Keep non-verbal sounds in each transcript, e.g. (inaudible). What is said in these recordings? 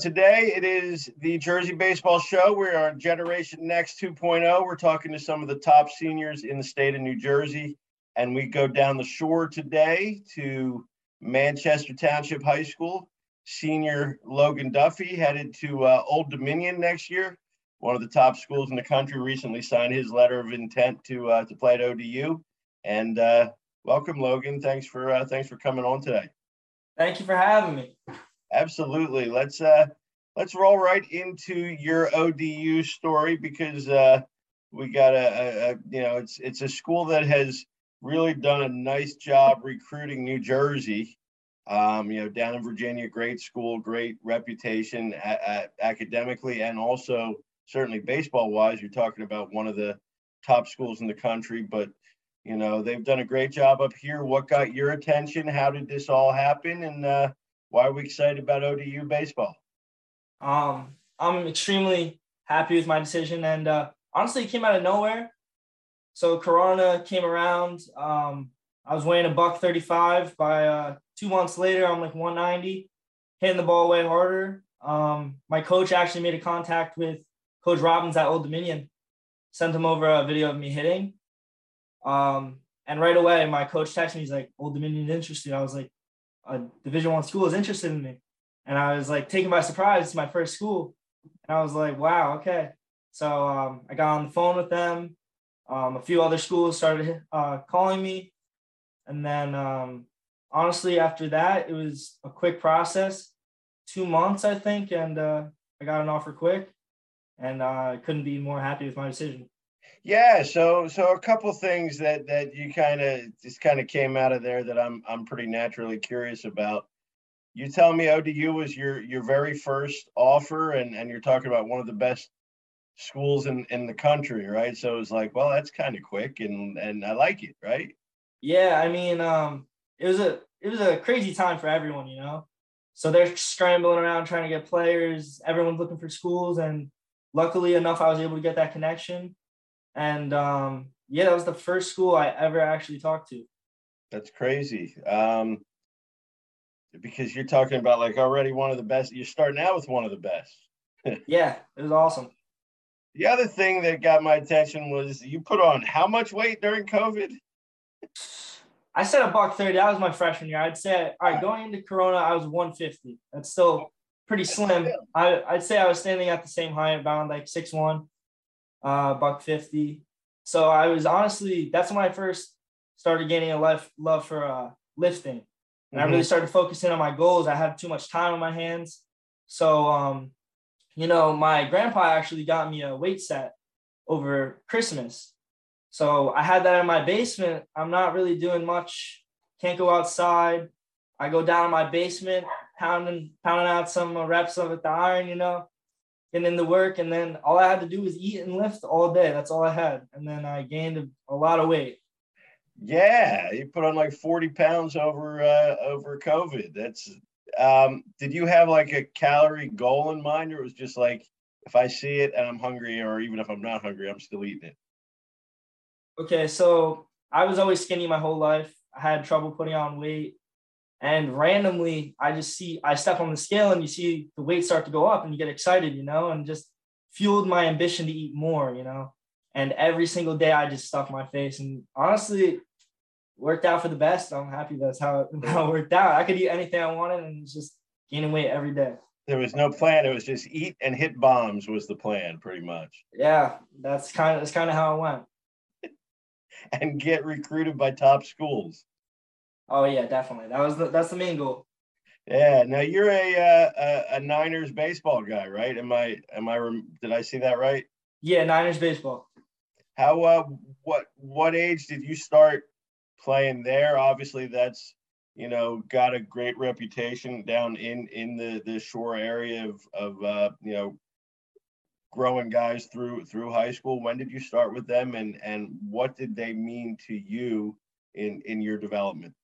Today it is the Jersey Baseball Show. We are on Generation Next 2.0. We're talking to some of the top seniors in the state of New Jersey. And we go down the shore today to Manchester Township High School. Senior Logan Duffy headed to uh, Old Dominion next year. One of the top schools in the country recently signed his letter of intent to uh, to play at ODU. And uh, welcome, Logan. Thanks for uh, thanks for coming on today. Thank you for having me. Absolutely. Let's uh let's roll right into your ODU story because uh we got a, a, a you know it's it's a school that has really done a nice job recruiting New Jersey. Um, you know, down in Virginia, great school, great reputation at, at academically and also certainly baseball wise. You're talking about one of the top schools in the country, but you know they've done a great job up here. What got your attention? How did this all happen? And uh, why are we excited about ODU baseball? Um, I'm extremely happy with my decision, and uh, honestly, it came out of nowhere. So Corona came around. Um, I was weighing a buck 35. By uh, two months later, I'm like 190, hitting the ball way harder. Um, my coach actually made a contact with Coach Robbins at Old Dominion, sent him over a video of me hitting. Um, and right away, my coach texted me. He's like, "Old Dominion interested." I was like, a Division One school is interested in me, and I was like taken by surprise. It's my first school, and I was like, wow, okay. So um, I got on the phone with them. Um, a few other schools started uh, calling me, and then um, honestly, after that, it was a quick process, two months I think, and uh, I got an offer quick, and uh, I couldn't be more happy with my decision. Yeah, so so a couple things that that you kind of just kind of came out of there that I'm I'm pretty naturally curious about. You tell me ODU was your your very first offer, and and you're talking about one of the best schools in in the country, right? So it was like, well, that's kind of quick, and and I like it, right? Yeah, I mean, um, it was a it was a crazy time for everyone, you know. So they're scrambling around trying to get players. Everyone's looking for schools, and luckily enough, I was able to get that connection and um, yeah, that was the first school I ever actually talked to. That's crazy. Um, because you're talking about like already one of the best. You're starting out with one of the best. (laughs) yeah, it was awesome. The other thing that got my attention was you put on how much weight during COVID? I said a buck 30. That was my freshman year. I'd say, all right, going into Corona, I was 150. That's still pretty slim. I, I'd say I was standing at the same height, about like six one uh, buck 50. So I was honestly, that's when I first started gaining a love, love for uh, lifting. And mm-hmm. I really mm-hmm. started focusing on my goals. I had too much time on my hands. So, um, you know, my grandpa actually got me a weight set over Christmas. So I had that in my basement. I'm not really doing much. Can't go outside. I go down in my basement, pounding, pounding out some reps of the iron, you know, getting the work, and then all I had to do was eat and lift all day. That's all I had, and then I gained a, a lot of weight. Yeah, you put on like forty pounds over uh, over COVID. That's um, did you have like a calorie goal in mind, or it was just like if I see it and I'm hungry, or even if I'm not hungry, I'm still eating it? Okay, so I was always skinny my whole life. I had trouble putting on weight. And randomly, I just see, I step on the scale and you see the weight start to go up and you get excited, you know, and just fueled my ambition to eat more, you know. And every single day I just stuffed my face. And honestly, worked out for the best. I'm happy that's how it, (laughs) how it worked out. I could eat anything I wanted and just gaining weight every day. There was no plan. It was just eat and hit bombs was the plan, pretty much. Yeah, that's kind of that's kind of how it went. (laughs) and get recruited by top schools. Oh yeah, definitely. That was the that's the main goal. Yeah. Now you're a uh, a, a Niners baseball guy, right? Am I am I did I see that right? Yeah, Niners baseball. How uh what what age did you start playing there? Obviously, that's you know got a great reputation down in in the the shore area of of uh, you know growing guys through through high school. When did you start with them, and and what did they mean to you in in your development?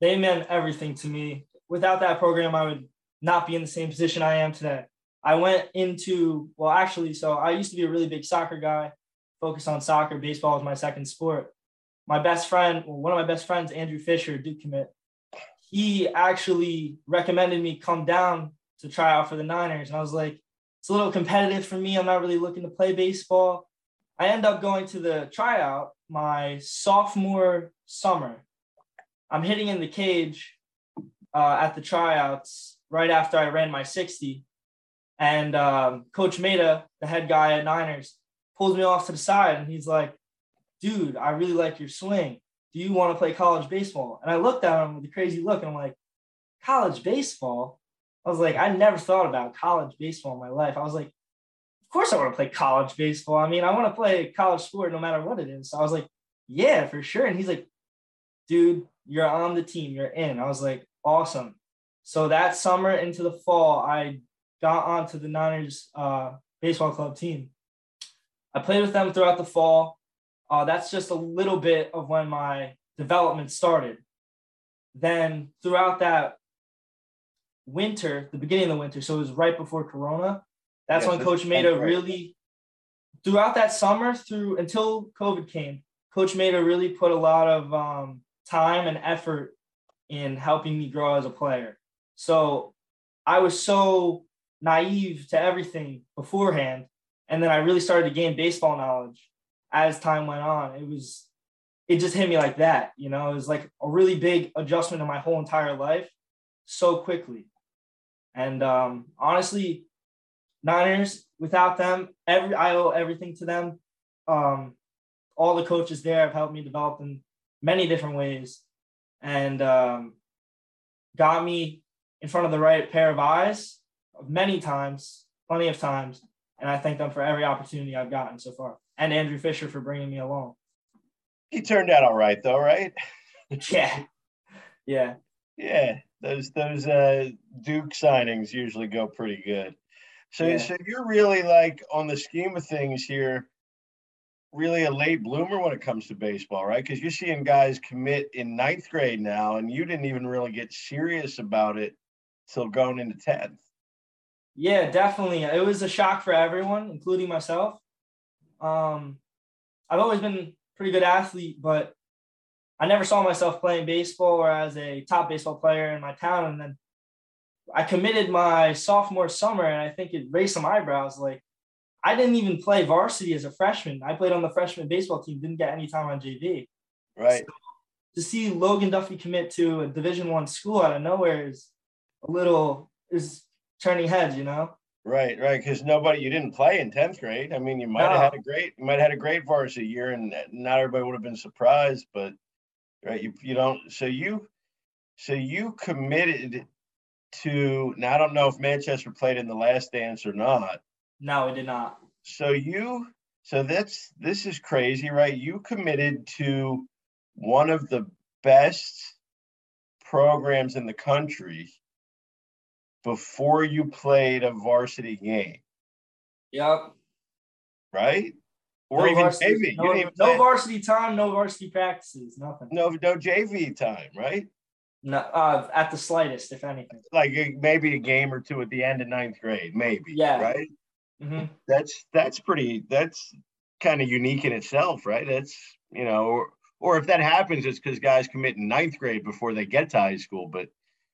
They meant everything to me. Without that program, I would not be in the same position I am today. I went into, well, actually, so I used to be a really big soccer guy, focused on soccer. Baseball was my second sport. My best friend, well, one of my best friends, Andrew Fisher, Duke commit, he actually recommended me come down to try out for the Niners. And I was like, it's a little competitive for me. I'm not really looking to play baseball. I end up going to the tryout my sophomore summer. I'm hitting in the cage uh, at the tryouts right after I ran my 60. And um, Coach Maida, the head guy at Niners, pulls me off to the side and he's like, dude, I really like your swing. Do you want to play college baseball? And I looked at him with a crazy look and I'm like, college baseball? I was like, I never thought about college baseball in my life. I was like, of course I want to play college baseball. I mean, I want to play college sport no matter what it is. So I was like, yeah, for sure. And he's like, dude, you're on the team, you're in. I was like, awesome. So that summer into the fall, I got onto the Niners uh, baseball club team. I played with them throughout the fall. Uh, that's just a little bit of when my development started. Then throughout that winter, the beginning of the winter, so it was right before Corona. That's yes, when Coach Maida really, throughout that summer, through until COVID came, Coach Maida really put a lot of um, time and effort in helping me grow as a player. So I was so naive to everything beforehand. And then I really started to gain baseball knowledge as time went on. It was, it just hit me like that. You know, it was like a really big adjustment in my whole entire life so quickly. And um, honestly, Niners, without them, every I owe everything to them. Um, all the coaches there have helped me develop in many different ways and um, got me in front of the right pair of eyes many times, plenty of times. And I thank them for every opportunity I've gotten so far, and Andrew Fisher for bringing me along. He turned out all right, though, right? (laughs) (laughs) yeah, yeah, yeah. Those those uh, Duke signings usually go pretty good. So, yeah. so you're really like on the scheme of things here really a late bloomer when it comes to baseball, right? Because you're seeing guys commit in ninth grade now, and you didn't even really get serious about it till going into 10th. Yeah, definitely. It was a shock for everyone, including myself. Um, I've always been a pretty good athlete, but I never saw myself playing baseball or as a top baseball player in my town. And then I committed my sophomore summer, and I think it raised some eyebrows. Like, I didn't even play varsity as a freshman. I played on the freshman baseball team, didn't get any time on JV. Right. So to see Logan Duffy commit to a Division One school out of nowhere is a little is turning heads, you know. Right, right. Because nobody, you didn't play in tenth grade. I mean, you might no. have had a great, you might have had a great varsity year, and not everybody would have been surprised. But right, you you don't. So you, so you committed to. Now I don't know if Manchester played in the Last Dance or not. No, it did not. So you so that's this is crazy, right? You committed to one of the best programs in the country before you played a varsity game. Yep. Right? Or no even varsity, JV. No, no varsity time, no varsity practices, nothing. No, no JV time, right? No, uh, at the slightest, if anything. Like maybe a game or two at the end of ninth grade, maybe. Yeah. Right. Mm-hmm. That's that's pretty. That's kind of unique in itself, right? That's you know, or, or if that happens, it's because guys commit in ninth grade before they get to high school. But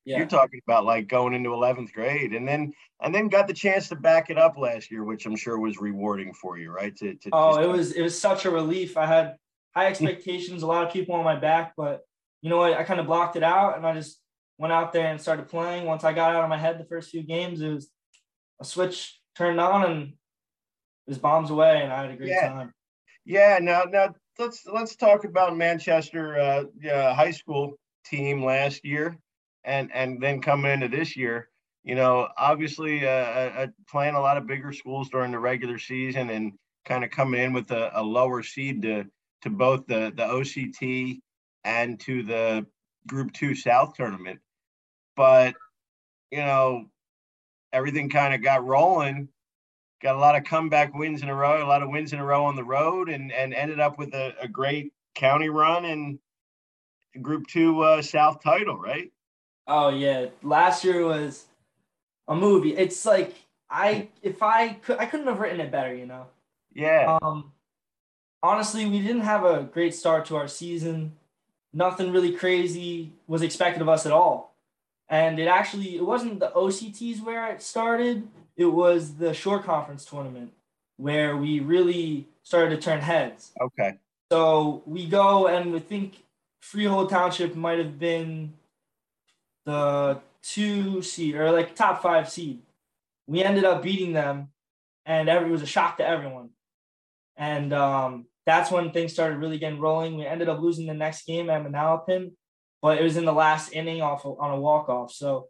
yeah. you're talking about like going into eleventh grade, and then and then got the chance to back it up last year, which I'm sure was rewarding for you, right? To, to oh, it was it was such a relief. I had high expectations, a lot of people on my back, but you know what? I kind of blocked it out, and I just went out there and started playing. Once I got out of my head the first few games, it was a switch turned on and was bombs away, and I had a great yeah. time. Yeah. Now, now let's let's talk about Manchester uh, uh, high school team last year, and and then coming into this year. You know, obviously, uh, uh, uh, playing a lot of bigger schools during the regular season, and kind of coming in with a, a lower seed to to both the the OCT and to the Group Two South tournament. But you know, everything kind of got rolling. Got a lot of comeback wins in a row, a lot of wins in a row on the road, and and ended up with a, a great county run and Group Two uh, South title, right? Oh yeah, last year was a movie. It's like I if I could I couldn't have written it better, you know. Yeah. Um, honestly, we didn't have a great start to our season. Nothing really crazy was expected of us at all. And it actually it wasn't the OCTs where it started. It was the Shore conference tournament where we really started to turn heads. Okay. So we go and we think Freehold Township might have been the two seed or like top five seed. We ended up beating them, and every, it was a shock to everyone. And um, that's when things started really getting rolling. We ended up losing the next game at Manalapan, but it was in the last inning off of, on a walk off. So,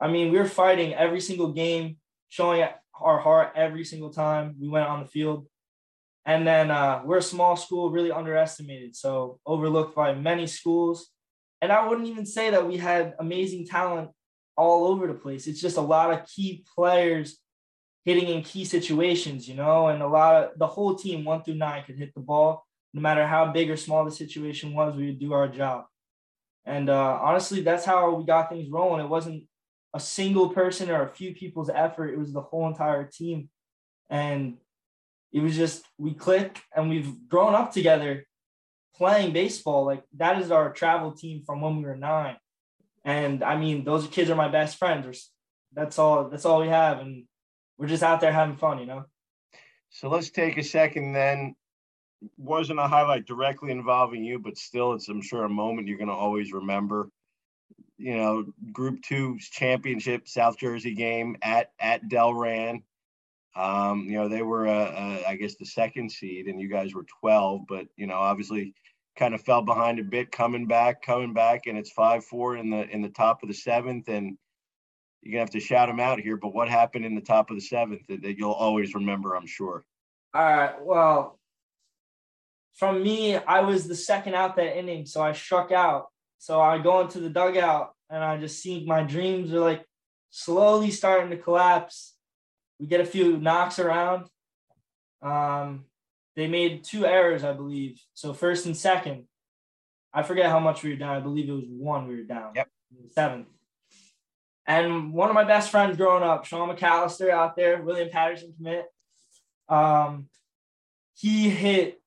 I mean, we were fighting every single game, showing our heart every single time we went on the field. And then uh, we're a small school, really underestimated, so overlooked by many schools. And I wouldn't even say that we had amazing talent all over the place. It's just a lot of key players hitting in key situations, you know, and a lot of the whole team, one through nine, could hit the ball. No matter how big or small the situation was, we would do our job. And uh, honestly, that's how we got things rolling. It wasn't a single person or a few people's effort, it was the whole entire team. And it was just, we click and we've grown up together playing baseball. Like that is our travel team from when we were nine. And I mean, those kids are my best friends. That's all, that's all we have. And we're just out there having fun, you know? So let's take a second then. Wasn't a highlight directly involving you, but still, it's I'm sure a moment you're going to always remember. You know, Group Two championship South Jersey game at at Delran. Um, you know, they were, uh, uh, I guess, the second seed, and you guys were 12. But you know, obviously, kind of fell behind a bit, coming back, coming back, and it's five four in the in the top of the seventh, and you're gonna have to shout them out here. But what happened in the top of the seventh that, that you'll always remember, I'm sure. All right. Well, from me, I was the second out that inning, so I struck out. So I go into the dugout and I just see my dreams are like slowly starting to collapse. We get a few knocks around. Um, they made two errors, I believe. So first and second, I forget how much we were down. I believe it was one we were down. Yep. Seventh. And one of my best friends growing up, Sean McAllister out there, William Paterson commit, um, he hit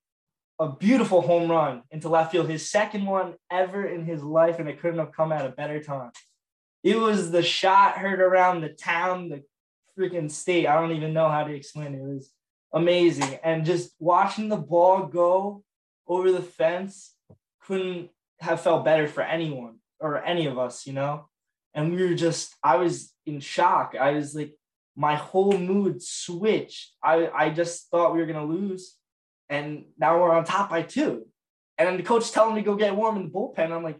a beautiful home run into left field, his second one ever in his life, and it couldn't have come at a better time. It was the shot heard around the town, the freaking state. I don't even know how to explain it. It was amazing. And just watching the ball go over the fence couldn't have felt better for anyone or any of us, you know? and we were just i was in shock i was like my whole mood switched i i just thought we were going to lose and now we're on top by two. And then the coach telling me to go get warm in the bullpen. I'm like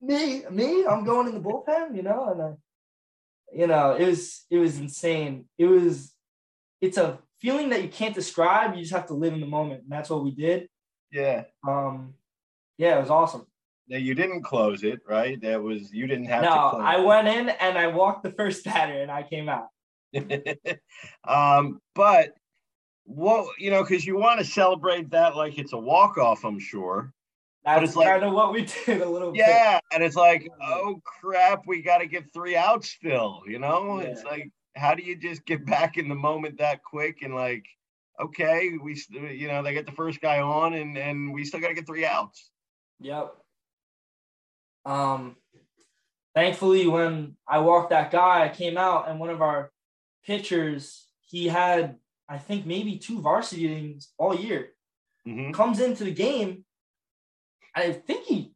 me me? I'm going in the bullpen you know? And I, you know it was it was insane. It was it's a feeling that you can't describe. You just have to live in the moment. And that's what we did. Yeah. Um yeah it was awesome. Now you didn't close it, right? That was you didn't have. No, I went in and I walked the first batter and I came out. (laughs) um, but what you know, because you want to celebrate that like it's a walk off, I'm sure. That's it's kind like, of what we (laughs) did a little yeah, bit. Yeah, and it's like, oh crap, we got to get three outs still. You know, yeah. it's like, how do you just get (laughs) back in the moment that quick and like, okay, we, you know, they get the first guy on, and and we still got to get three outs. Yep. Um, thankfully, when I walked that guy, I came out and one of our pitchers, he had, I think, maybe two varsity innings all year. Mm-hmm. Comes into the game, I think he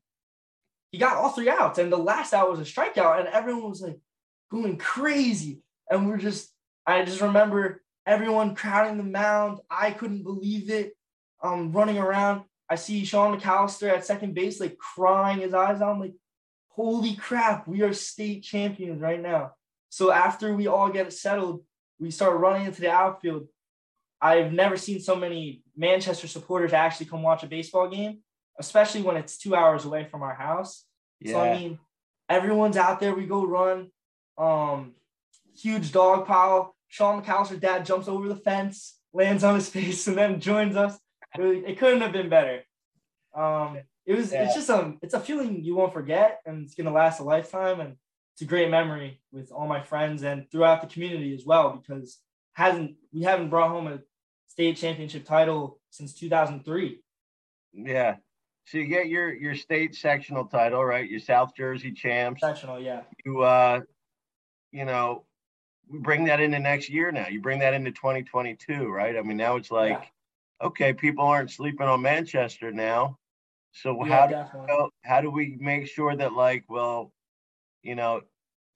he got all three outs, and the last out was a strikeout, and everyone was like going crazy. And we're just, I just remember everyone crowding the mound. I couldn't believe it. Um, running around. I see Sean McAllister at second base, like crying his eyes out. I'm like, holy crap, we are state champions right now. So after we all get settled, we start running into the outfield. I've never seen so many Manchester supporters actually come watch a baseball game, especially when it's two hours away from our house. Yeah. So I mean, everyone's out there. We go run. Um, huge dog pile. Sean McAllister's dad jumps over the fence, lands on his (laughs) face, and then joins us it, it couldn't have been better. Um, it was yeah. it's just a it's a feeling you won't forget, and it's gonna last a lifetime, and it's a great memory with all my friends and throughout the community as well because hasn't we haven't brought home a state championship title since 2003. Yeah, so you get your your state sectional title, right? Your South Jersey champs. Sectional, yeah. You uh, you know, bring that into next year now. You bring that into 2022, right? I mean, now it's like, yeah. okay, people aren't sleeping on Manchester now. So yeah, how do you how do we make sure that like, well, you know,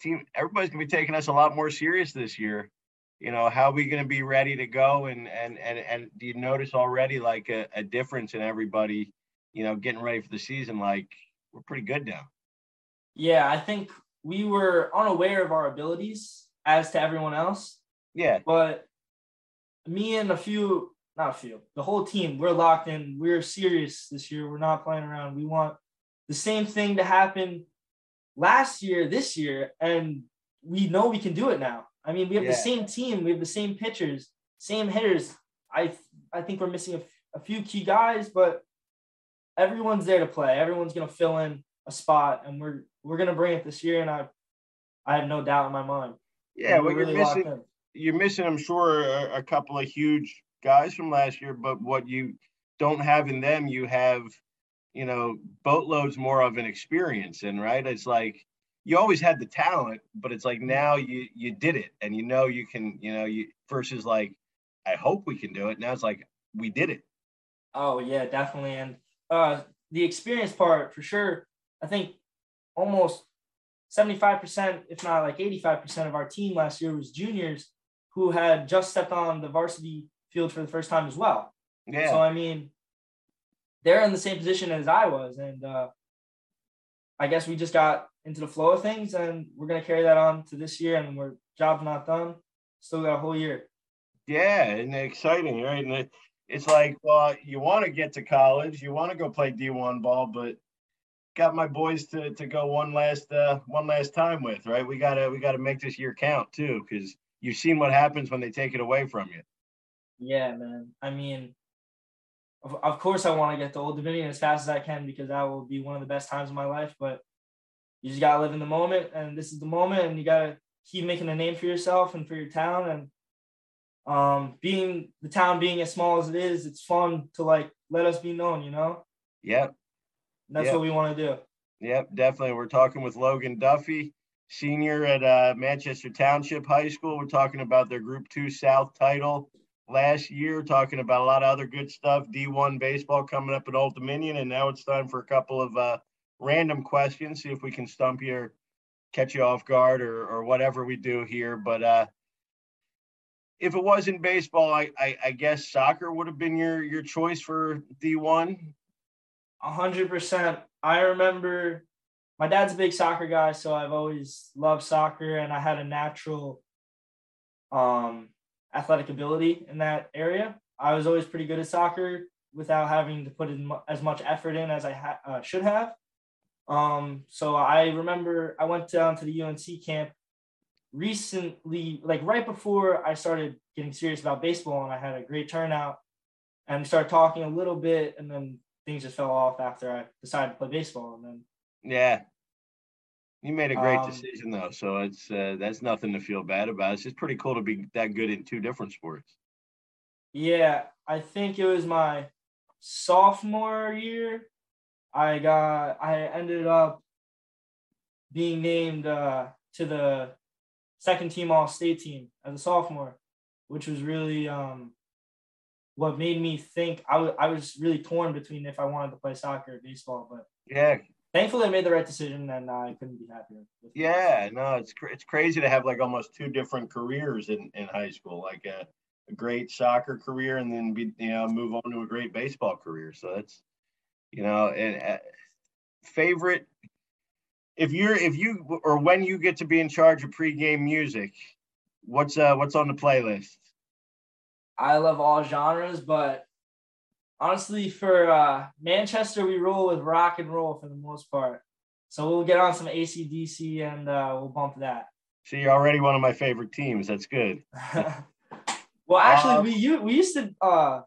team everybody's gonna be taking us a lot more serious this year. You know, how are we gonna be ready to go? And and and and do you notice already like a, a difference in everybody? You know, getting ready for the season. Like we're pretty good now. Yeah, I think we were unaware of our abilities as to everyone else. Yeah. But me and a few, not a few, the whole team, we're locked in. We're serious this year. We're not playing around. We want the same thing to happen last year, this year, and we know we can do it now. I mean, we have yeah. the same team, we have the same pitchers, same hitters. I I think we're missing a, a few key guys, but everyone's there to play. Everyone's gonna fill in a spot, and we're we're gonna bring it this year. And I I have no doubt in my mind. Yeah, well, really you're missing. You're missing, I'm sure, a, a, couple of huge guys from last year. But what you don't have in them, you have, you know, boatloads more of an experience. And right, it's like you always had the talent, but it's like now you you did it, and you know you can, you know, you versus like, I hope we can do it. Now it's like we did it. Oh yeah, definitely, and uh, the experience part for sure. I think almost 75%, if not like 85% of our team last year was juniors who had just stepped on the varsity field for the first time as well. Yeah. So, I mean, they're in the same position as I was. And uh, I guess we just got into the flow of things and we're going to carry that on to this year. And we're job's not done. Still got a whole year. Yeah. And exciting, right? And it's like, well, you want to get to college, you want to go play D1 ball, but got my boys to to go one last uh one last time with, right? We gotta we gotta make this year count too, because you've seen what happens when they take it away from you. Yeah, man. I mean, of, of course I want to get to Old Dominion as fast as I can because that will be one of the best times of my life. But you just gotta live in the moment, and this is the moment, and you gotta keep making a name for yourself and for your town. And um, being the town being as small as it is, it's fun to like let us be known, you know. Yep, that's yep. what we want to do. Yep, definitely. We're talking with Logan Duffy, senior at uh, Manchester Township High School. We're talking about their Group Two South title last year. Talking about a lot of other good stuff. D1 baseball coming up at Old Dominion, and now it's time for a couple of uh, random questions. See if we can stump you or catch you off guard or or whatever we do here. But uh, if it wasn't baseball, I, I, I guess soccer would have been your your choice for D1. 100%. I remember my dad's a big soccer guy, so I've always loved soccer, and I had a natural um, athletic ability in that area. I was always pretty good at soccer without having to put in as much effort in as I ha- uh, should have. Um, so I remember I went down to the UNC camp recently, like right before I started getting serious about baseball, and I had a great turnout and started talking a little bit, and then things just fell off after I decided to play baseball, and then yeah, you made a great um, decision though, so it's uh, that's nothing to feel bad about. It's just pretty cool to be that good in two different sports. Yeah, I think it was my sophomore year. I got I ended up being named uh, to the second team all state team as a sophomore, which was really um, what made me think I, w- I was I was really torn between if I wanted to play soccer or baseball, but yeah, thankfully I made the right decision and I couldn't be happier. yeah, no, it's cr- it's crazy to have like almost two different careers in, in high school, like a, a great soccer career and then be you know move on to a great baseball career. So that's you know and uh, favorite if you're if you or when you get to be in charge of pregame music, what's uh what's on the playlist? I love all genres, but honestly, for uh, Manchester, we roll with rock and roll for the most part. So we'll get on some AC/DC and uh, we'll bump that. So you're already one of my favorite teams. That's good. (laughs) well, actually, um, we we used to uh,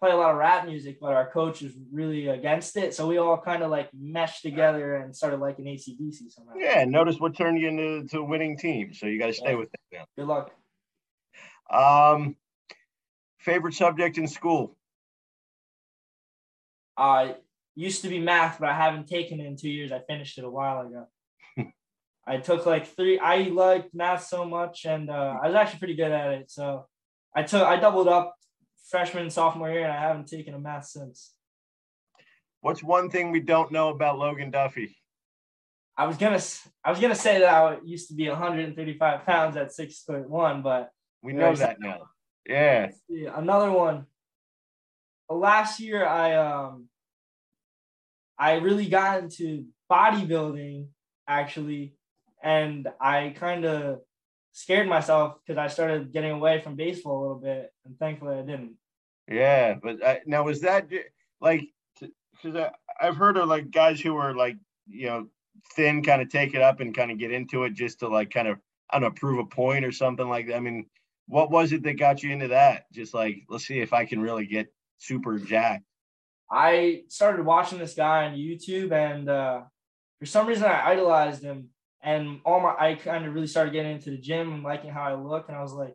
play a lot of rap music, but our coach was really against it. So we all kind of like meshed together and started liking AC/DC somehow. Yeah, notice what turned you into to a winning team. So you got to stay yeah. with it now. Good luck. Um, Favorite subject in school? Uh, used to be math, but I haven't taken it in two years. I finished it a while ago. (laughs) I took like three. I liked math so much, and uh, I was actually pretty good at it. So I took I doubled up freshman and sophomore year, and I haven't taken a math since. What's one thing we don't know about Logan Duffy? I was gonna I was gonna say that I used to be 135 pounds at six foot one, but we know that now. Yeah. Another one. Last year, I um I really got into bodybuilding actually, and I kind of scared myself because I started getting away from baseball a little bit, and thankfully I didn't. Yeah, but I, now was that like because I've heard of like guys who are like you know thin, kind of take it up and kind of get into it just to like kind of I don't know prove a point or something like that. I mean, what was it that got you into that? Just like let's see if I can really get super jacked. I started watching this guy on YouTube, and uh, for some reason I idolized him. And all my I kind of really started getting into the gym and liking how I look. And I was like,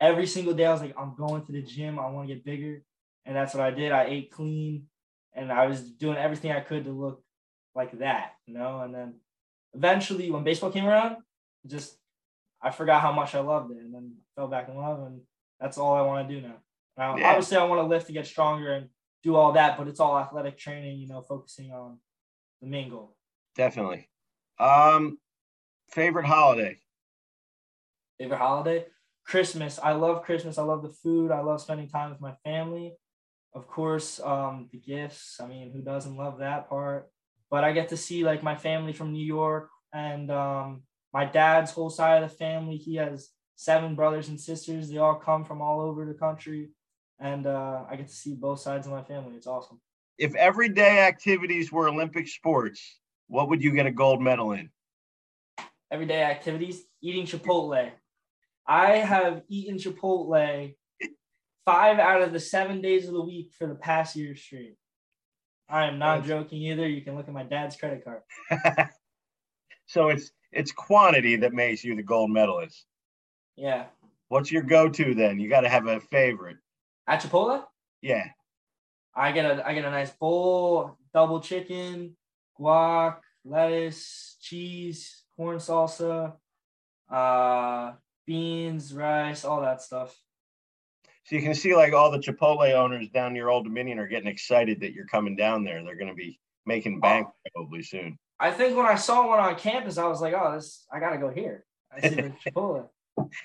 every single day I was like, I'm going to the gym. I want to get bigger. And that's what I did. I ate clean, and I was doing everything I could to look like that, you know. And then eventually, when baseball came around, just I forgot how much I loved it, and then fell back in love. And that's all I want to do now. Now, yeah. obviously, I want to lift to get stronger and do all that, but it's all athletic training, you know, focusing on the main goal. Definitely. Um, favorite holiday? Favorite holiday? Christmas. I love Christmas. I love the food. I love spending time with my family. Of course, um, the gifts. I mean, who doesn't love that part? But I get to see like my family from New York and um, my dad's whole side of the family. He has seven brothers and sisters. They all come from all over the country and uh, I get to see both sides of my family. It's awesome. If everyday activities were Olympic sports, what would you get a gold medal in? Everyday activities, eating Chipotle. I have eaten Chipotle five out of the seven days of the week for the past year straight. I am not joking either. You can look at my dad's credit card. (laughs) so it's it's quantity that makes you the gold medalist. Yeah. What's your go-to then? You got to have a favorite. At Chipotle? Yeah. I get a I get a nice bowl, double chicken, guac, lettuce, cheese, corn salsa, uh, beans, rice, all that stuff. So you can see like all the Chipotle owners down near Old Dominion are getting excited that you're coming down there. They're going to be making bank oh. probably soon. I think when I saw one on campus, I was like, "Oh, this I got to go here." I see the (laughs) Chipotle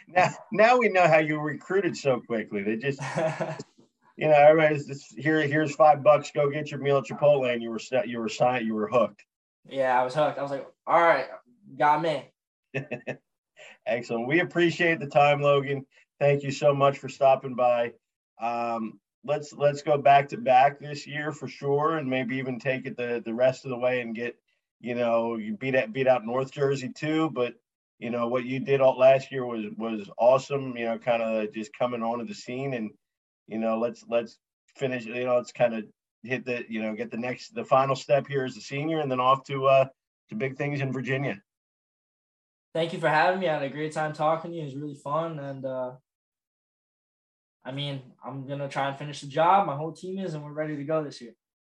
now, now we know how you recruited so quickly. They just, (laughs) you know, everybody's just here. Here's five bucks. Go get your meal at Chipotle, and you were you were signed. You were hooked. Yeah, I was hooked. I was like, all right, got me. (laughs) Excellent. We appreciate the time, Logan. Thank you so much for stopping by. Um, let's let's go back to back this year for sure, and maybe even take it the the rest of the way and get, you know, you beat out beat out North Jersey too, but you know what you did all last year was was awesome you know kind of just coming onto the scene and you know let's let's finish you know let's kind of hit the you know get the next the final step here as a senior and then off to uh to big things in virginia thank you for having me. I had a great time talking to you. It was really fun. And uh i mean i'm gonna try and finish the job. My whole team is and we're ready to go this year